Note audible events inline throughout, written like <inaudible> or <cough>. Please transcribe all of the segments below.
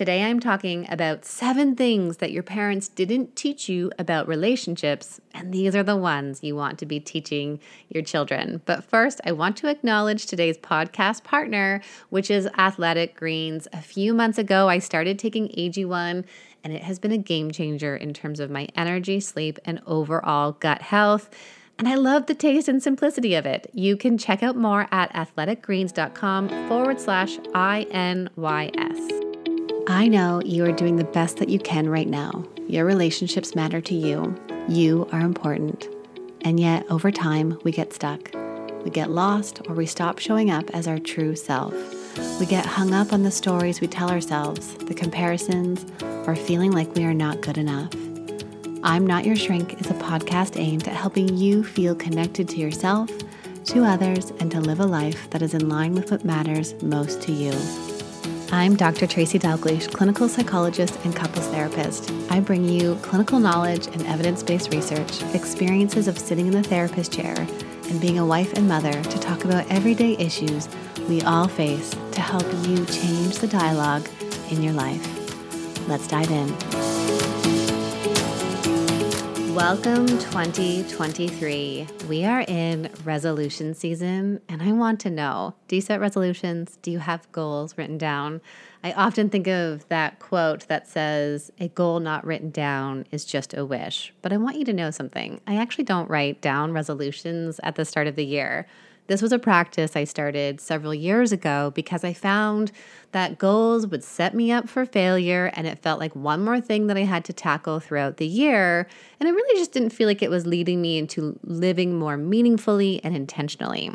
Today I'm talking about seven things that your parents didn't teach you about relationships, and these are the ones you want to be teaching your children. But first, I want to acknowledge today's podcast partner, which is Athletic Greens. A few months ago, I started taking AG1 and it has been a game changer in terms of my energy, sleep, and overall gut health. And I love the taste and simplicity of it. You can check out more at athleticgreens.com forward slash INYS. I know you are doing the best that you can right now. Your relationships matter to you. You are important. And yet, over time, we get stuck. We get lost or we stop showing up as our true self. We get hung up on the stories we tell ourselves, the comparisons, or feeling like we are not good enough. I'm Not Your Shrink is a podcast aimed at helping you feel connected to yourself, to others, and to live a life that is in line with what matters most to you. I'm Dr. Tracy Dalgleish, clinical psychologist and couples therapist. I bring you clinical knowledge and evidence based research, experiences of sitting in the therapist chair, and being a wife and mother to talk about everyday issues we all face to help you change the dialogue in your life. Let's dive in. Welcome 2023. We are in resolution season, and I want to know do you set resolutions? Do you have goals written down? I often think of that quote that says, A goal not written down is just a wish. But I want you to know something. I actually don't write down resolutions at the start of the year. This was a practice I started several years ago because I found that goals would set me up for failure and it felt like one more thing that I had to tackle throughout the year. And I really just didn't feel like it was leading me into living more meaningfully and intentionally.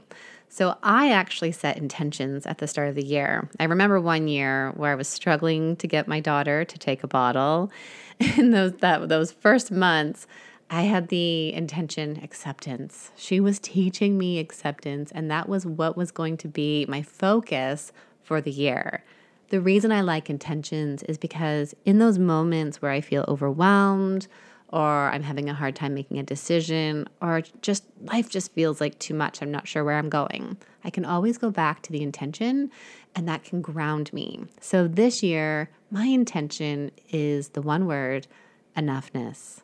So I actually set intentions at the start of the year. I remember one year where I was struggling to get my daughter to take a bottle. <laughs> In those that those first months, I had the intention acceptance. She was teaching me acceptance, and that was what was going to be my focus for the year. The reason I like intentions is because in those moments where I feel overwhelmed, or I'm having a hard time making a decision, or just life just feels like too much, I'm not sure where I'm going, I can always go back to the intention and that can ground me. So this year, my intention is the one word enoughness.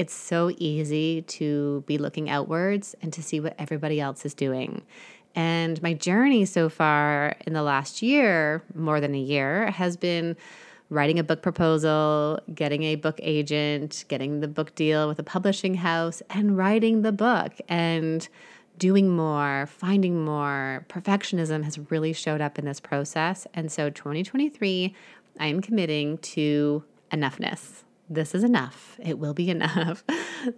It's so easy to be looking outwards and to see what everybody else is doing. And my journey so far in the last year, more than a year, has been writing a book proposal, getting a book agent, getting the book deal with a publishing house, and writing the book and doing more, finding more. Perfectionism has really showed up in this process. And so 2023, I am committing to enoughness this is enough. It will be <laughs> enough.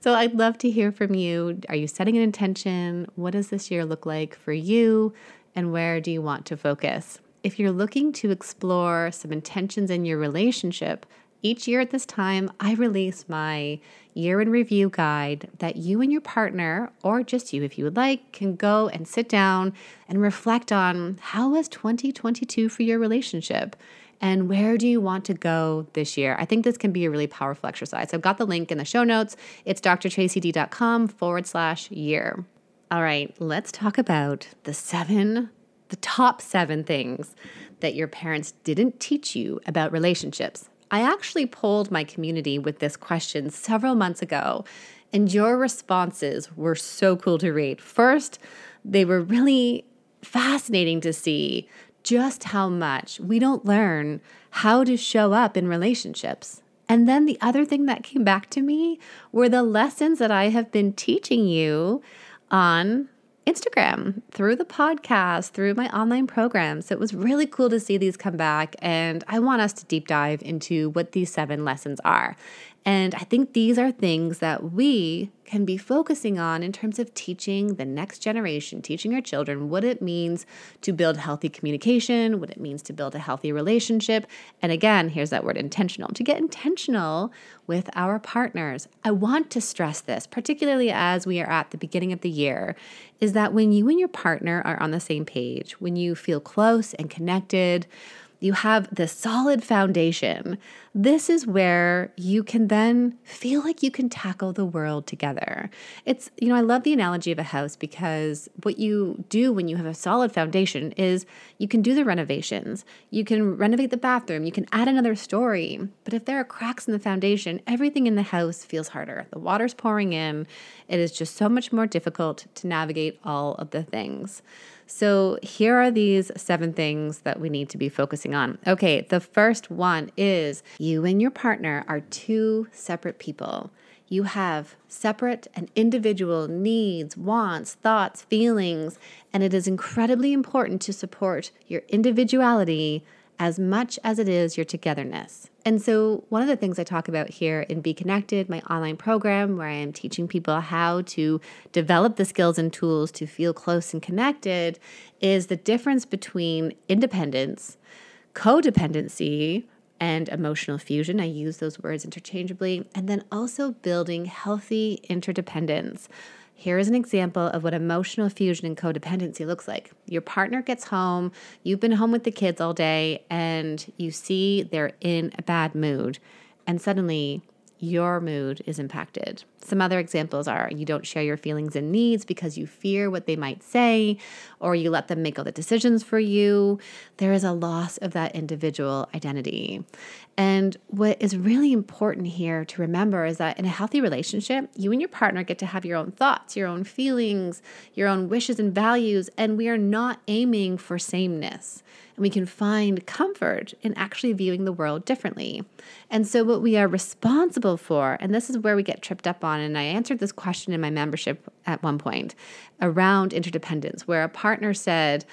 so I'd love to hear from you. Are you setting an intention? What does this year look like for you? And where do you want to focus? If you're looking to explore some intentions in your relationship, each year at this time, I release my year in review guide that you and your partner, or just you if you would like, can go and sit down and reflect on how was 2022 for your relationship? And where do you want to go this year? I think this can be a really powerful exercise. I've got the link in the show notes. It's drtracyd.com forward slash year. All right, let's talk about the seven, the top seven things that your parents didn't teach you about relationships. I actually polled my community with this question several months ago, and your responses were so cool to read. First, they were really fascinating to see just how much we don't learn how to show up in relationships. And then the other thing that came back to me were the lessons that I have been teaching you on Instagram, through the podcast, through my online programs. So it was really cool to see these come back. And I want us to deep dive into what these seven lessons are. And I think these are things that we can be focusing on in terms of teaching the next generation, teaching our children what it means to build healthy communication, what it means to build a healthy relationship. And again, here's that word intentional to get intentional with our partners. I want to stress this, particularly as we are at the beginning of the year, is that when you and your partner are on the same page, when you feel close and connected, you have this solid foundation, this is where you can then feel like you can tackle the world together. It's, you know, I love the analogy of a house because what you do when you have a solid foundation is you can do the renovations, you can renovate the bathroom, you can add another story. But if there are cracks in the foundation, everything in the house feels harder. The water's pouring in, it is just so much more difficult to navigate all of the things. So, here are these seven things that we need to be focusing on. Okay, the first one is you and your partner are two separate people. You have separate and individual needs, wants, thoughts, feelings, and it is incredibly important to support your individuality as much as it is your togetherness. And so, one of the things I talk about here in Be Connected, my online program, where I am teaching people how to develop the skills and tools to feel close and connected, is the difference between independence, codependency, and emotional fusion. I use those words interchangeably. And then also building healthy interdependence. Here is an example of what emotional fusion and codependency looks like. Your partner gets home, you've been home with the kids all day, and you see they're in a bad mood. And suddenly your mood is impacted. Some other examples are you don't share your feelings and needs because you fear what they might say, or you let them make all the decisions for you. There is a loss of that individual identity. And what is really important here to remember is that in a healthy relationship, you and your partner get to have your own thoughts, your own feelings, your own wishes and values, and we are not aiming for sameness and we can find comfort in actually viewing the world differently. And so, what we are responsible for, and this is where we get tripped up on, and I answered this question in my membership at one point around interdependence, where a partner said,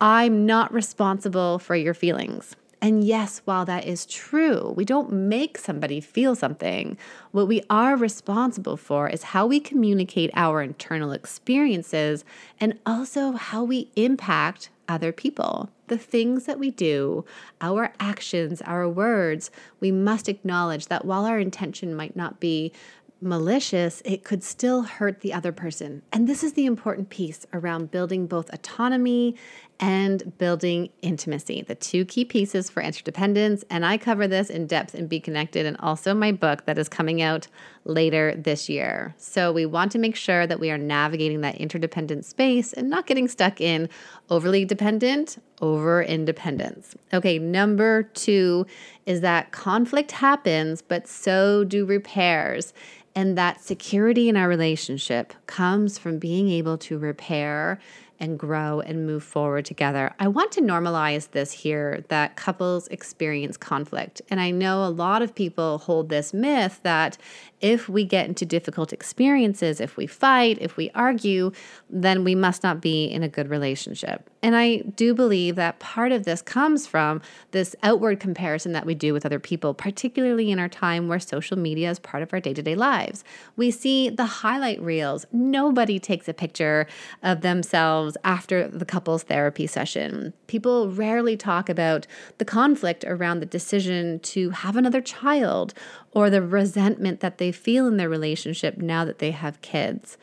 I'm not responsible for your feelings. And yes, while that is true, we don't make somebody feel something. What we are responsible for is how we communicate our internal experiences and also how we impact other people. The things that we do, our actions, our words, we must acknowledge that while our intention might not be malicious, it could still hurt the other person. And this is the important piece around building both autonomy and building intimacy, the two key pieces for interdependence. And I cover this in depth in Be Connected and also my book that is coming out later this year. So we want to make sure that we are navigating that interdependent space and not getting stuck in overly dependent over independence. Okay, number two is that conflict happens, but so do repairs. And that security in our relationship comes from being able to repair and grow and move forward together. I want to normalize this here that couples experience conflict. And I know a lot of people hold this myth that if we get into difficult experiences, if we fight, if we argue, then we must not be in a good relationship. And I do believe that part of this comes from this outward comparison that we do with other people, particularly in our time where social media is part of our day to day lives. We see the highlight reels. Nobody takes a picture of themselves after the couple's therapy session. People rarely talk about the conflict around the decision to have another child or the resentment that they feel in their relationship now that they have kids.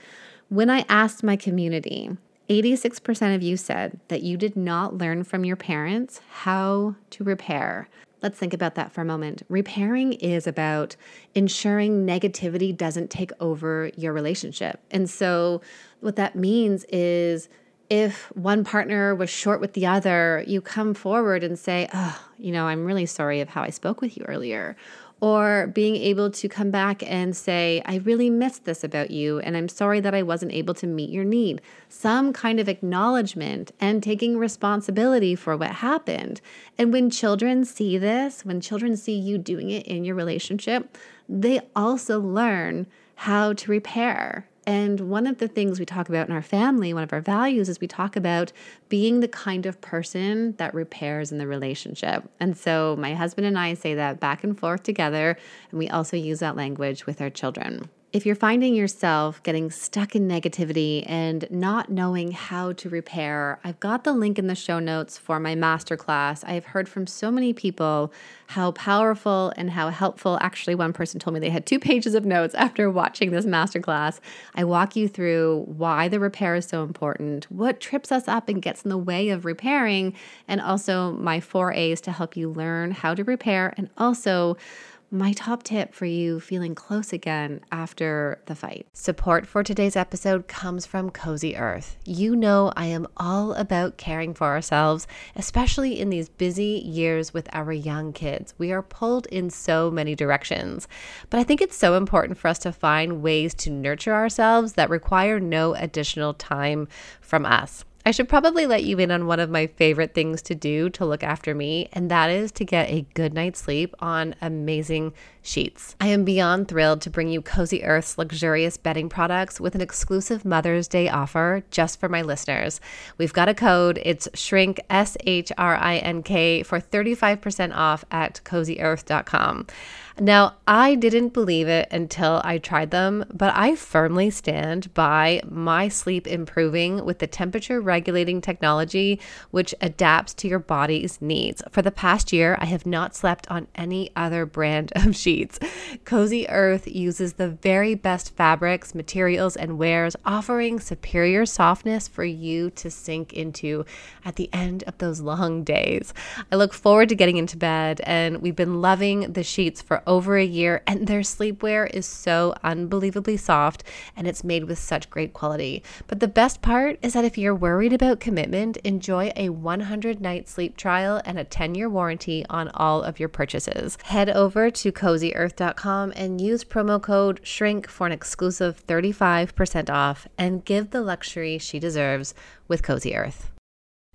When I asked my community, 86% of you said that you did not learn from your parents how to repair. Let's think about that for a moment. Repairing is about ensuring negativity doesn't take over your relationship. And so, what that means is if one partner was short with the other, you come forward and say, Oh, you know, I'm really sorry of how I spoke with you earlier or being able to come back and say, I really missed this about you, and I'm sorry that I wasn't able to meet your need. Some kind of acknowledgement and taking responsibility for what happened. And when children see this, when children see you doing it in your relationship, they also learn how to repair and one of the things we talk about in our family, one of our values, is we talk about being the kind of person that repairs in the relationship. And so my husband and I say that back and forth together, and we also use that language with our children. If you're finding yourself getting stuck in negativity and not knowing how to repair, I've got the link in the show notes for my masterclass. I have heard from so many people how powerful and how helpful. Actually, one person told me they had two pages of notes after watching this masterclass. I walk you through why the repair is so important, what trips us up and gets in the way of repairing, and also my four A's to help you learn how to repair and also my top tip for you feeling close again after the fight. Support for today's episode comes from Cozy Earth. You know, I am all about caring for ourselves, especially in these busy years with our young kids. We are pulled in so many directions. But I think it's so important for us to find ways to nurture ourselves that require no additional time from us. I should probably let you in on one of my favorite things to do to look after me, and that is to get a good night's sleep on amazing sheets. I am beyond thrilled to bring you Cozy Earth's luxurious bedding products with an exclusive Mother's Day offer just for my listeners. We've got a code, it's shrink, S H R I N K, for 35% off at cozyearth.com. Now, I didn't believe it until I tried them, but I firmly stand by my sleep improving with the temperature regulating technology, which adapts to your body's needs. For the past year, I have not slept on any other brand of sheets. Cozy Earth uses the very best fabrics, materials, and wares, offering superior softness for you to sink into at the end of those long days. I look forward to getting into bed, and we've been loving the sheets for over a year, and their sleepwear is so unbelievably soft and it's made with such great quality. But the best part is that if you're worried about commitment, enjoy a 100 night sleep trial and a 10 year warranty on all of your purchases. Head over to cozyearth.com and use promo code SHRINK for an exclusive 35% off and give the luxury she deserves with Cozy Earth.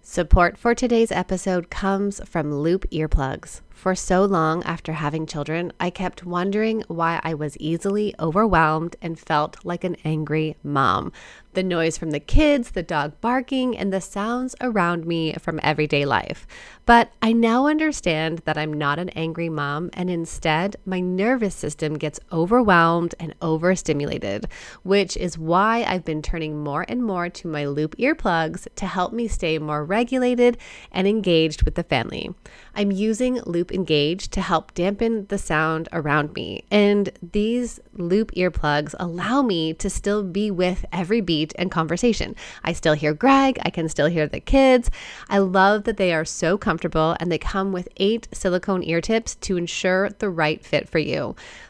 Support for today's episode comes from Loop Earplugs. For so long after having children, I kept wondering why I was easily overwhelmed and felt like an angry mom. The noise from the kids, the dog barking, and the sounds around me from everyday life. But I now understand that I'm not an angry mom, and instead, my nervous system gets overwhelmed and overstimulated, which is why I've been turning more and more to my loop earplugs to help me stay more regulated and engaged with the family. I'm using Loop Engage to help dampen the sound around me. And these loop earplugs allow me to still be with every beat and conversation. I still hear Greg, I can still hear the kids. I love that they are so comfortable and they come with eight silicone ear tips to ensure the right fit for you.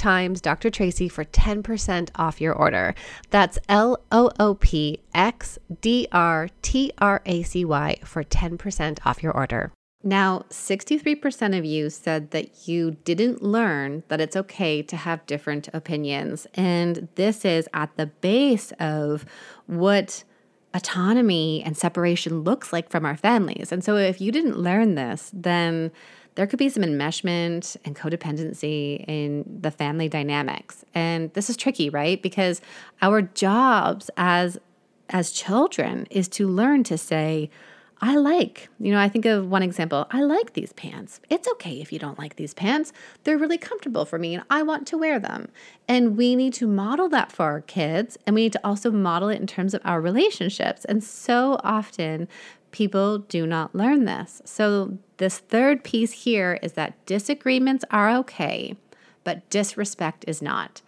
times Dr. Tracy for 10% off your order. That's L O O P X D R T R A C Y for 10% off your order. Now, 63% of you said that you didn't learn that it's okay to have different opinions. And this is at the base of what autonomy and separation looks like from our families. And so, if you didn't learn this, then there could be some enmeshment and codependency in the family dynamics. And this is tricky, right? Because our jobs as as children is to learn to say, I like, you know, I think of one example. I like these pants. It's okay if you don't like these pants. They're really comfortable for me and I want to wear them. And we need to model that for our kids and we need to also model it in terms of our relationships. And so often people do not learn this. So, this third piece here is that disagreements are okay, but disrespect is not.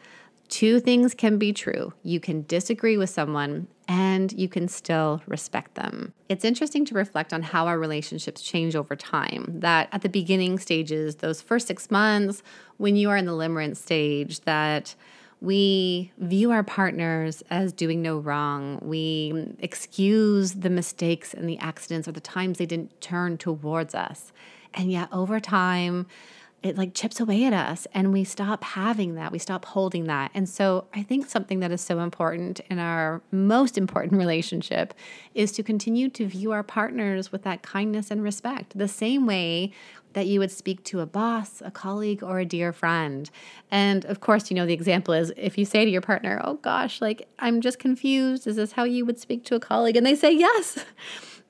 Two things can be true. You can disagree with someone and you can still respect them. It's interesting to reflect on how our relationships change over time. That at the beginning stages, those first six months, when you are in the limerence stage, that we view our partners as doing no wrong. We excuse the mistakes and the accidents or the times they didn't turn towards us. And yet, over time, it like chips away at us and we stop having that we stop holding that and so i think something that is so important in our most important <laughs> relationship is to continue to view our partners with that kindness and respect the same way that you would speak to a boss, a colleague, or a dear friend. And of course, you know, the example is if you say to your partner, Oh gosh, like I'm just confused. Is this how you would speak to a colleague? And they say yes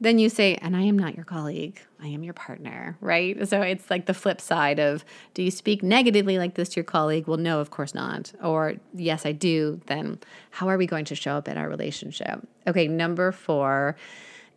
then you say, and I am not your colleague, I am your partner, right? So it's like the flip side of do you speak negatively like this to your colleague? Well, no, of course not. Or yes, I do. Then how are we going to show up in our relationship? Okay, number four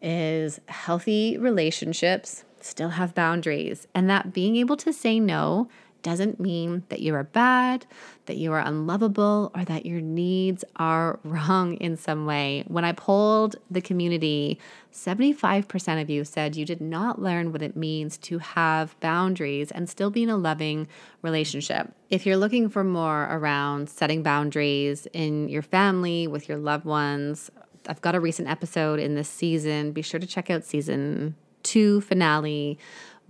is healthy relationships still have boundaries, and that being able to say no doesn't mean that you are bad, that you are unlovable, or that your needs are <laughs> wrong in some way. When I polled the community, 75% of you said you did not learn what it means to have boundaries and still be in a loving relationship. If you're looking for more around setting boundaries in your family, with your loved ones, I've got a recent episode in this season. Be sure to check out season two finale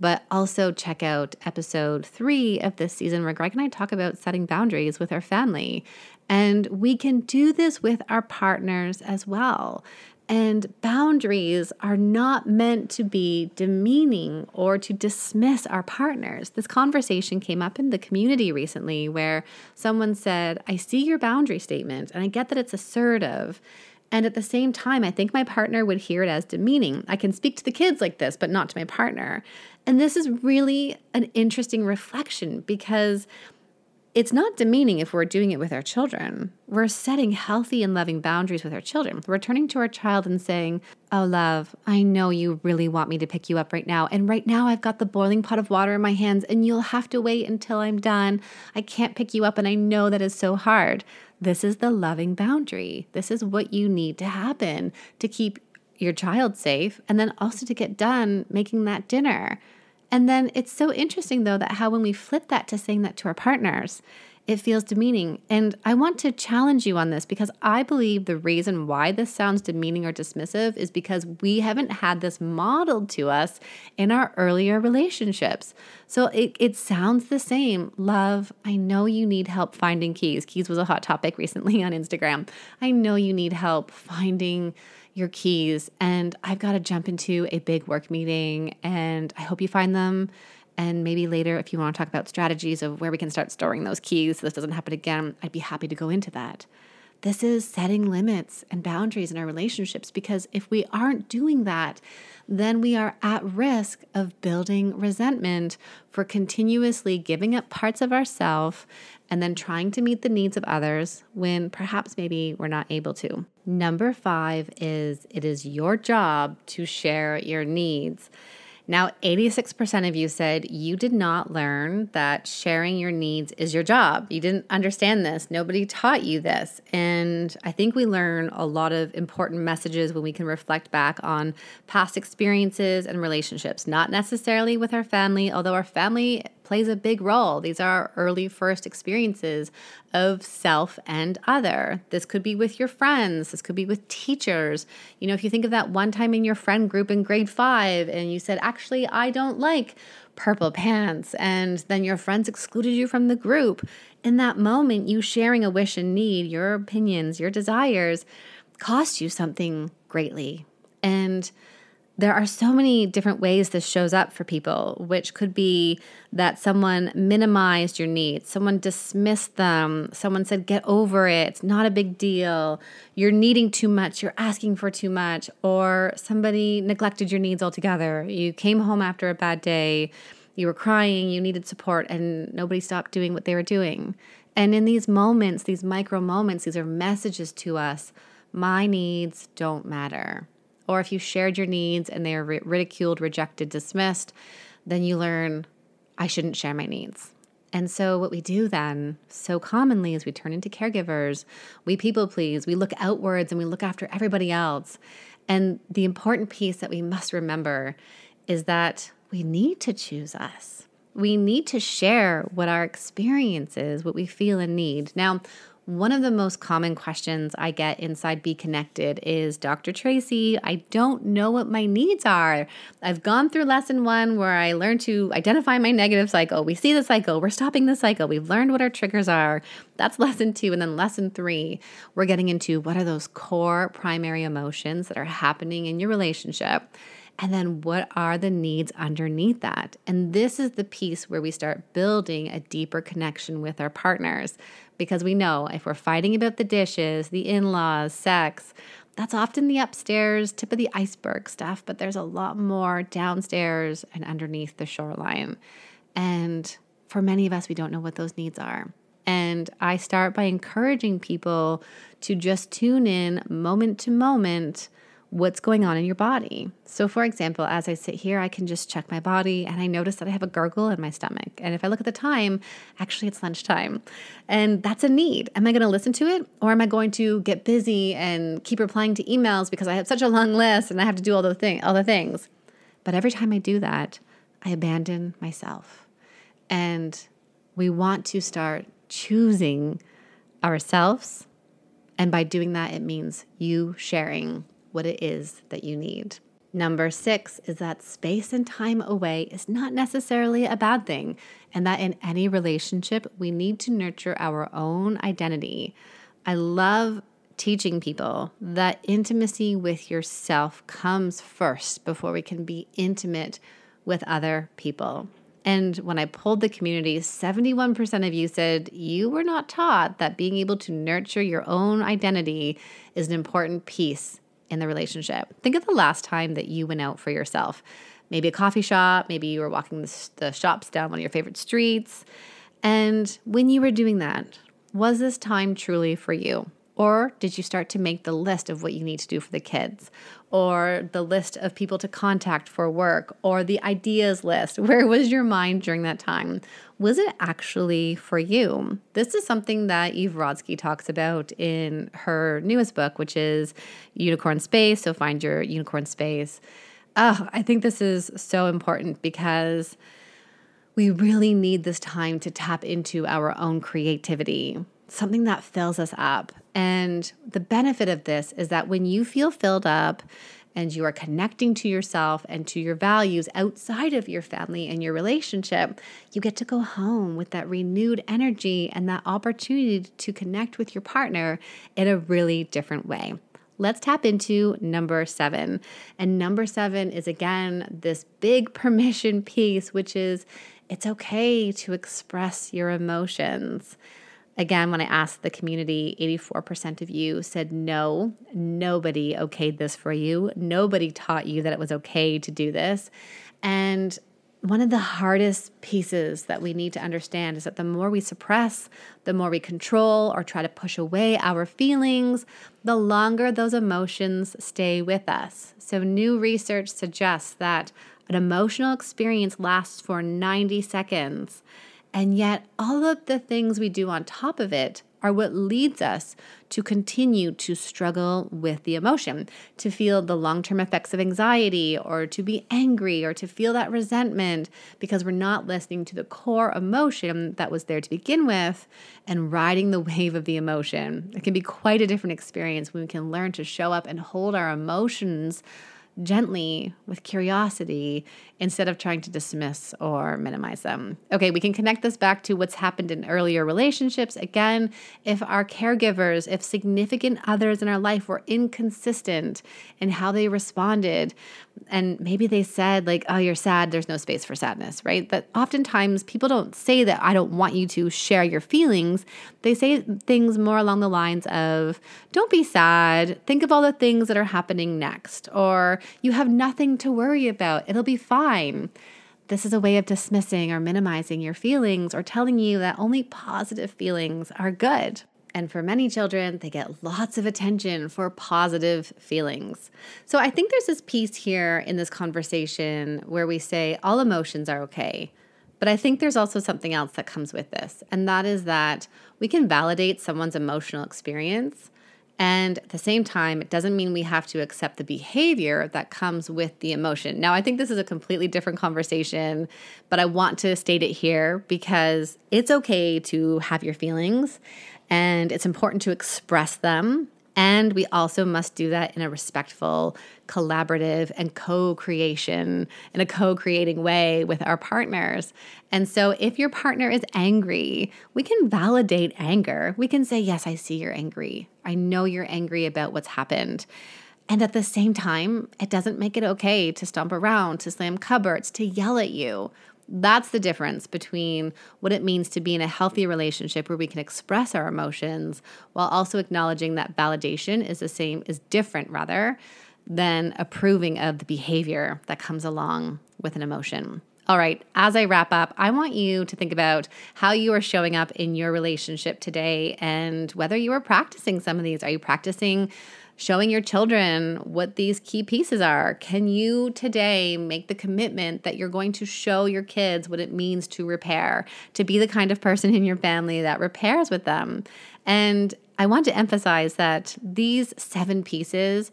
but also check out episode three of this season where Greg and I talk about setting boundaries with our family. And we can do this with our partners as well. And boundaries are not meant to be demeaning or to dismiss our partners. This conversation came up in the community recently where someone said, I see your boundary statement and I get that it's assertive. And at the same time, I think my partner would hear it as demeaning. I can speak to the kids like this, but not to my partner. And this is really an interesting reflection because it's not demeaning if we're doing it with our children. We're setting healthy and loving boundaries with our children. We're turning to our child and saying, Oh, love, I know you really want me to pick you up right now. And right now, I've got the boiling pot of water in my hands, and you'll have to wait until I'm done. I can't pick you up, and I know that is so hard. This is the loving boundary. This is what you need to happen to keep your child safe and then also to get done making that dinner. And then it's so interesting, though, that how when we flip that to saying that to our partners, it feels demeaning. And I want to challenge you on this because I believe the reason why this sounds demeaning or dismissive is because we haven't had this modeled to us in our earlier relationships. So it, it sounds the same. Love, I know you need help finding keys. Keys was a hot topic <laughs> recently on Instagram. I know you need help finding your keys and I've got to jump into a big work meeting and I hope you find them. And maybe later, if you want to talk about strategies of where we can start storing those keys so this doesn't happen again, I'd be happy to go into that. This is setting limits and boundaries in our relationships because if we aren't doing that, then we are at risk of building resentment for continuously giving up parts of ourselves and then trying to meet the needs of others when perhaps maybe we're not able to. Number five is it is your job to share your needs. Now, 86% of you said you did not learn that sharing your needs is your job. You didn't understand this. Nobody taught you this. And I think we learn a lot of important messages when we can reflect back on past experiences and relationships, not necessarily with our family, although our family plays a big role. These are our early first experiences of self and other. This could be with your friends, this could be with teachers. You know, if you think of that one time in your friend group in grade five and you said, actually, I don't like purple pants, and then your friends excluded you from the group. In that moment, you sharing a wish and need, your opinions, your desires, cost you something greatly. And there are so many different ways this shows up for people, which could be that someone minimized your needs, someone dismissed them, someone said, get over it, it's not a big deal, you're needing too much, you're asking for too much, or somebody neglected your needs altogether. You came home after a bad day, you were crying, you needed support, and nobody stopped doing what they were doing. And in these moments, these micro moments, these are messages to us my needs don't matter or if you shared your needs and they are ridiculed, rejected, dismissed, then you learn, I shouldn't share my needs. And so, what we do then so commonly is we turn into caregivers, we people please, we look outwards and we look after everybody else. And the important piece that we must remember is that we need to choose us. We need to share what our experience is, what we feel and need. Now, one of the most common questions I get inside Be Connected is Dr. Tracy, I don't know what my needs are. I've gone through lesson one where I learned to identify my negative cycle. We see the cycle, we're stopping the cycle, we've learned what our triggers are. That's <laughs> lesson two. And then lesson three, we're getting into what are those core primary emotions that are happening in your relationship. And then what are the needs underneath that? And this is the piece where we start building a deeper connection with our partners because we know if we're fighting about the dishes, the in laws, sex, that's often the upstairs tip of the iceberg stuff, but there's a lot more downstairs and underneath the shoreline. And for many of us, we don't know what those needs are. And I start by encouraging people to just tune in moment to moment what's going on in your body. So, for example, as I sit here, I can just check my body and I notice that I have a gurgle in my stomach. And if I look at the time, actually it's lunchtime. And that's a need. Am I going to listen to it or am I going to get busy and keep replying to emails because I have such a long list and I have to do all the thing all the things. But every time I do that, I abandon myself. And we want to start choosing ourselves. And by doing that, it means you sharing what it is that you need. Number six is that space and time away is not necessarily a bad thing, and that in any relationship, we need to nurture our own identity. I love teaching people that intimacy with yourself comes first before we can be intimate with other people. And when I pulled the community, 71% of you said you were not taught that being able to nurture your own identity is an important piece in the relationship. Think of the last time that you went out for yourself. Maybe a coffee shop, maybe you were walking the, the shops down one of your favorite streets. And when you were doing that, was this time truly for you? Or did you start to make the list of what you need to do for the kids? Or the list of people to contact for work? Or the ideas list? <laughs> Where was your mind during that time? Was it actually for you? This is something that Eve Rodsky talks about in her newest book, which is Unicorn Space. So find your unicorn space. Oh, I think this is so important because we really need this time to tap into our own creativity something that fills us up. And the benefit of this is that when you feel filled up and you are connecting to yourself and to your values outside of your family and your relationship, you get to go home with that renewed energy and that opportunity to connect with your partner in a really different way. Let's tap into number seven. And number seven is again this big <laughs> permission piece, which is it's okay to express your emotions. Again, when I asked the community, 84% of you said no, nobody okayed this for you. Nobody taught you that it was okay to do this. And one of the hardest pieces that we need to understand is that the more we suppress, the more we control or try to push away our feelings, the longer those emotions stay with us. So, new research suggests that an emotional experience lasts for 90 seconds. And yet, all of the things we do on top of it are what leads us to continue to struggle with the emotion, to feel the long term effects of anxiety, or to be angry, or to feel that resentment because we're not listening to the core emotion that was there to begin with and riding the <laughs> wave of the emotion. It can be quite a different experience when we can learn to show up and hold our emotions gently with curiosity instead of trying to dismiss or minimize them. Okay, we can connect this back to what's happened in earlier relationships. Again, if our caregivers, if significant others in our life were inconsistent in how they responded, and maybe they said, like, oh, you're sad, there's no space for sadness, right? That oftentimes people don't say that I don't want you to share your feelings. They say things more along the lines of, don't be sad, think of all the things that are happening next, or you have nothing to worry about, it'll be fine fine. This is a way of dismissing or minimizing your feelings or telling you that only positive feelings are good. And for many children, they get lots of attention for positive feelings. So I think there's this piece here in this conversation where we say all emotions are okay. But I think there's also something else that comes with this, and that is that we can validate someone's emotional experience and at the same time, it doesn't mean we have to accept the behavior that comes with the emotion. Now, I think this is a completely different conversation, but I want to state it here because it's okay to have your feelings and it's important to express them. And we also must do that in a respectful, collaborative, and co creation, in a co creating way with our partners. And so, if your partner is angry, we can validate anger. We can say, Yes, I see you're angry. I know you're angry about what's happened. And at the same time, it doesn't make it okay to stomp around, to slam cupboards, to yell at you. That's the difference between what it means to be in a healthy relationship where we can express our emotions while also acknowledging that validation is the same, is different rather, than approving of the behavior that comes along with an emotion. All right, as I wrap up, I want you to think about how you are showing up in your relationship today and whether you are practicing some of these. Are you practicing showing your children what these key pieces are. Can you today make the commitment that you're going to show your kids what it means to repair, to be the kind of person in your family that repairs with them? And I want to emphasize that these seven pieces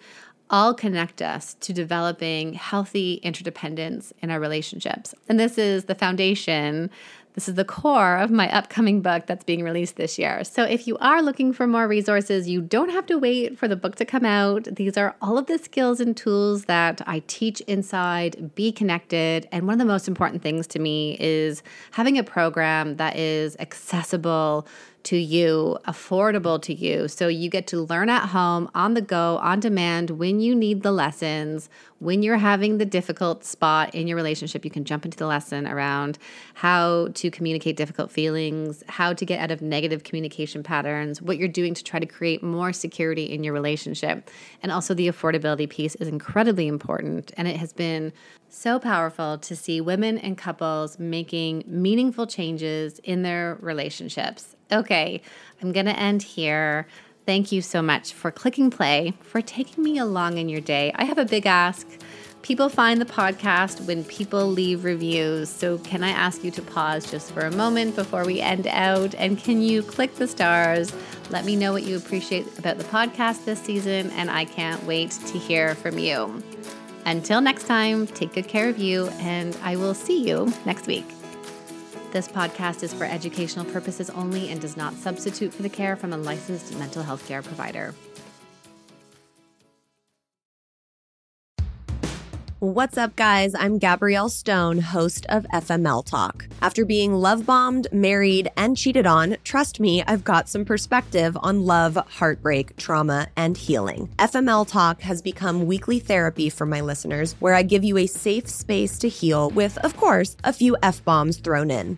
all connect us to developing healthy interdependence in our relationships. And this is the foundation this is the core of my upcoming book that's being released this year. So, if you are looking for more resources, you don't have to wait for the book to come out. These are all of the skills and tools that I teach inside Be Connected. And one of the most important things to me is having a program that is accessible to you, affordable to you. So you get to learn at home, on the go, on demand, when you need the lessons, when you're having the difficult spot in your relationship, you can jump into the lesson around how to communicate difficult feelings, how to get out of negative communication patterns, what you're doing to try to create more security in your relationship. And also, the affordability piece is incredibly important. And it has been so powerful to see women and couples making meaningful changes in their relationships. Okay, I'm going to end here. Thank you so much for clicking play, for taking me along in your day. I have a big ask. People find the podcast when people leave reviews. So, can I ask you to pause just for a moment before we end out? And can you click the stars? Let me know what you appreciate about the podcast this season, and I can't wait to hear from you. Until next time, take good care of you, and I will see you next week. This podcast is for educational purposes only and does not substitute for the care from a licensed mental health care provider. What's up, guys? I'm Gabrielle Stone, host of FML Talk. After being love bombed, married, and cheated on, trust me, I've got some perspective on love, heartbreak, trauma, and healing. FML Talk has become weekly therapy for my listeners, where I give you a safe space to heal with, of course, a few F bombs thrown in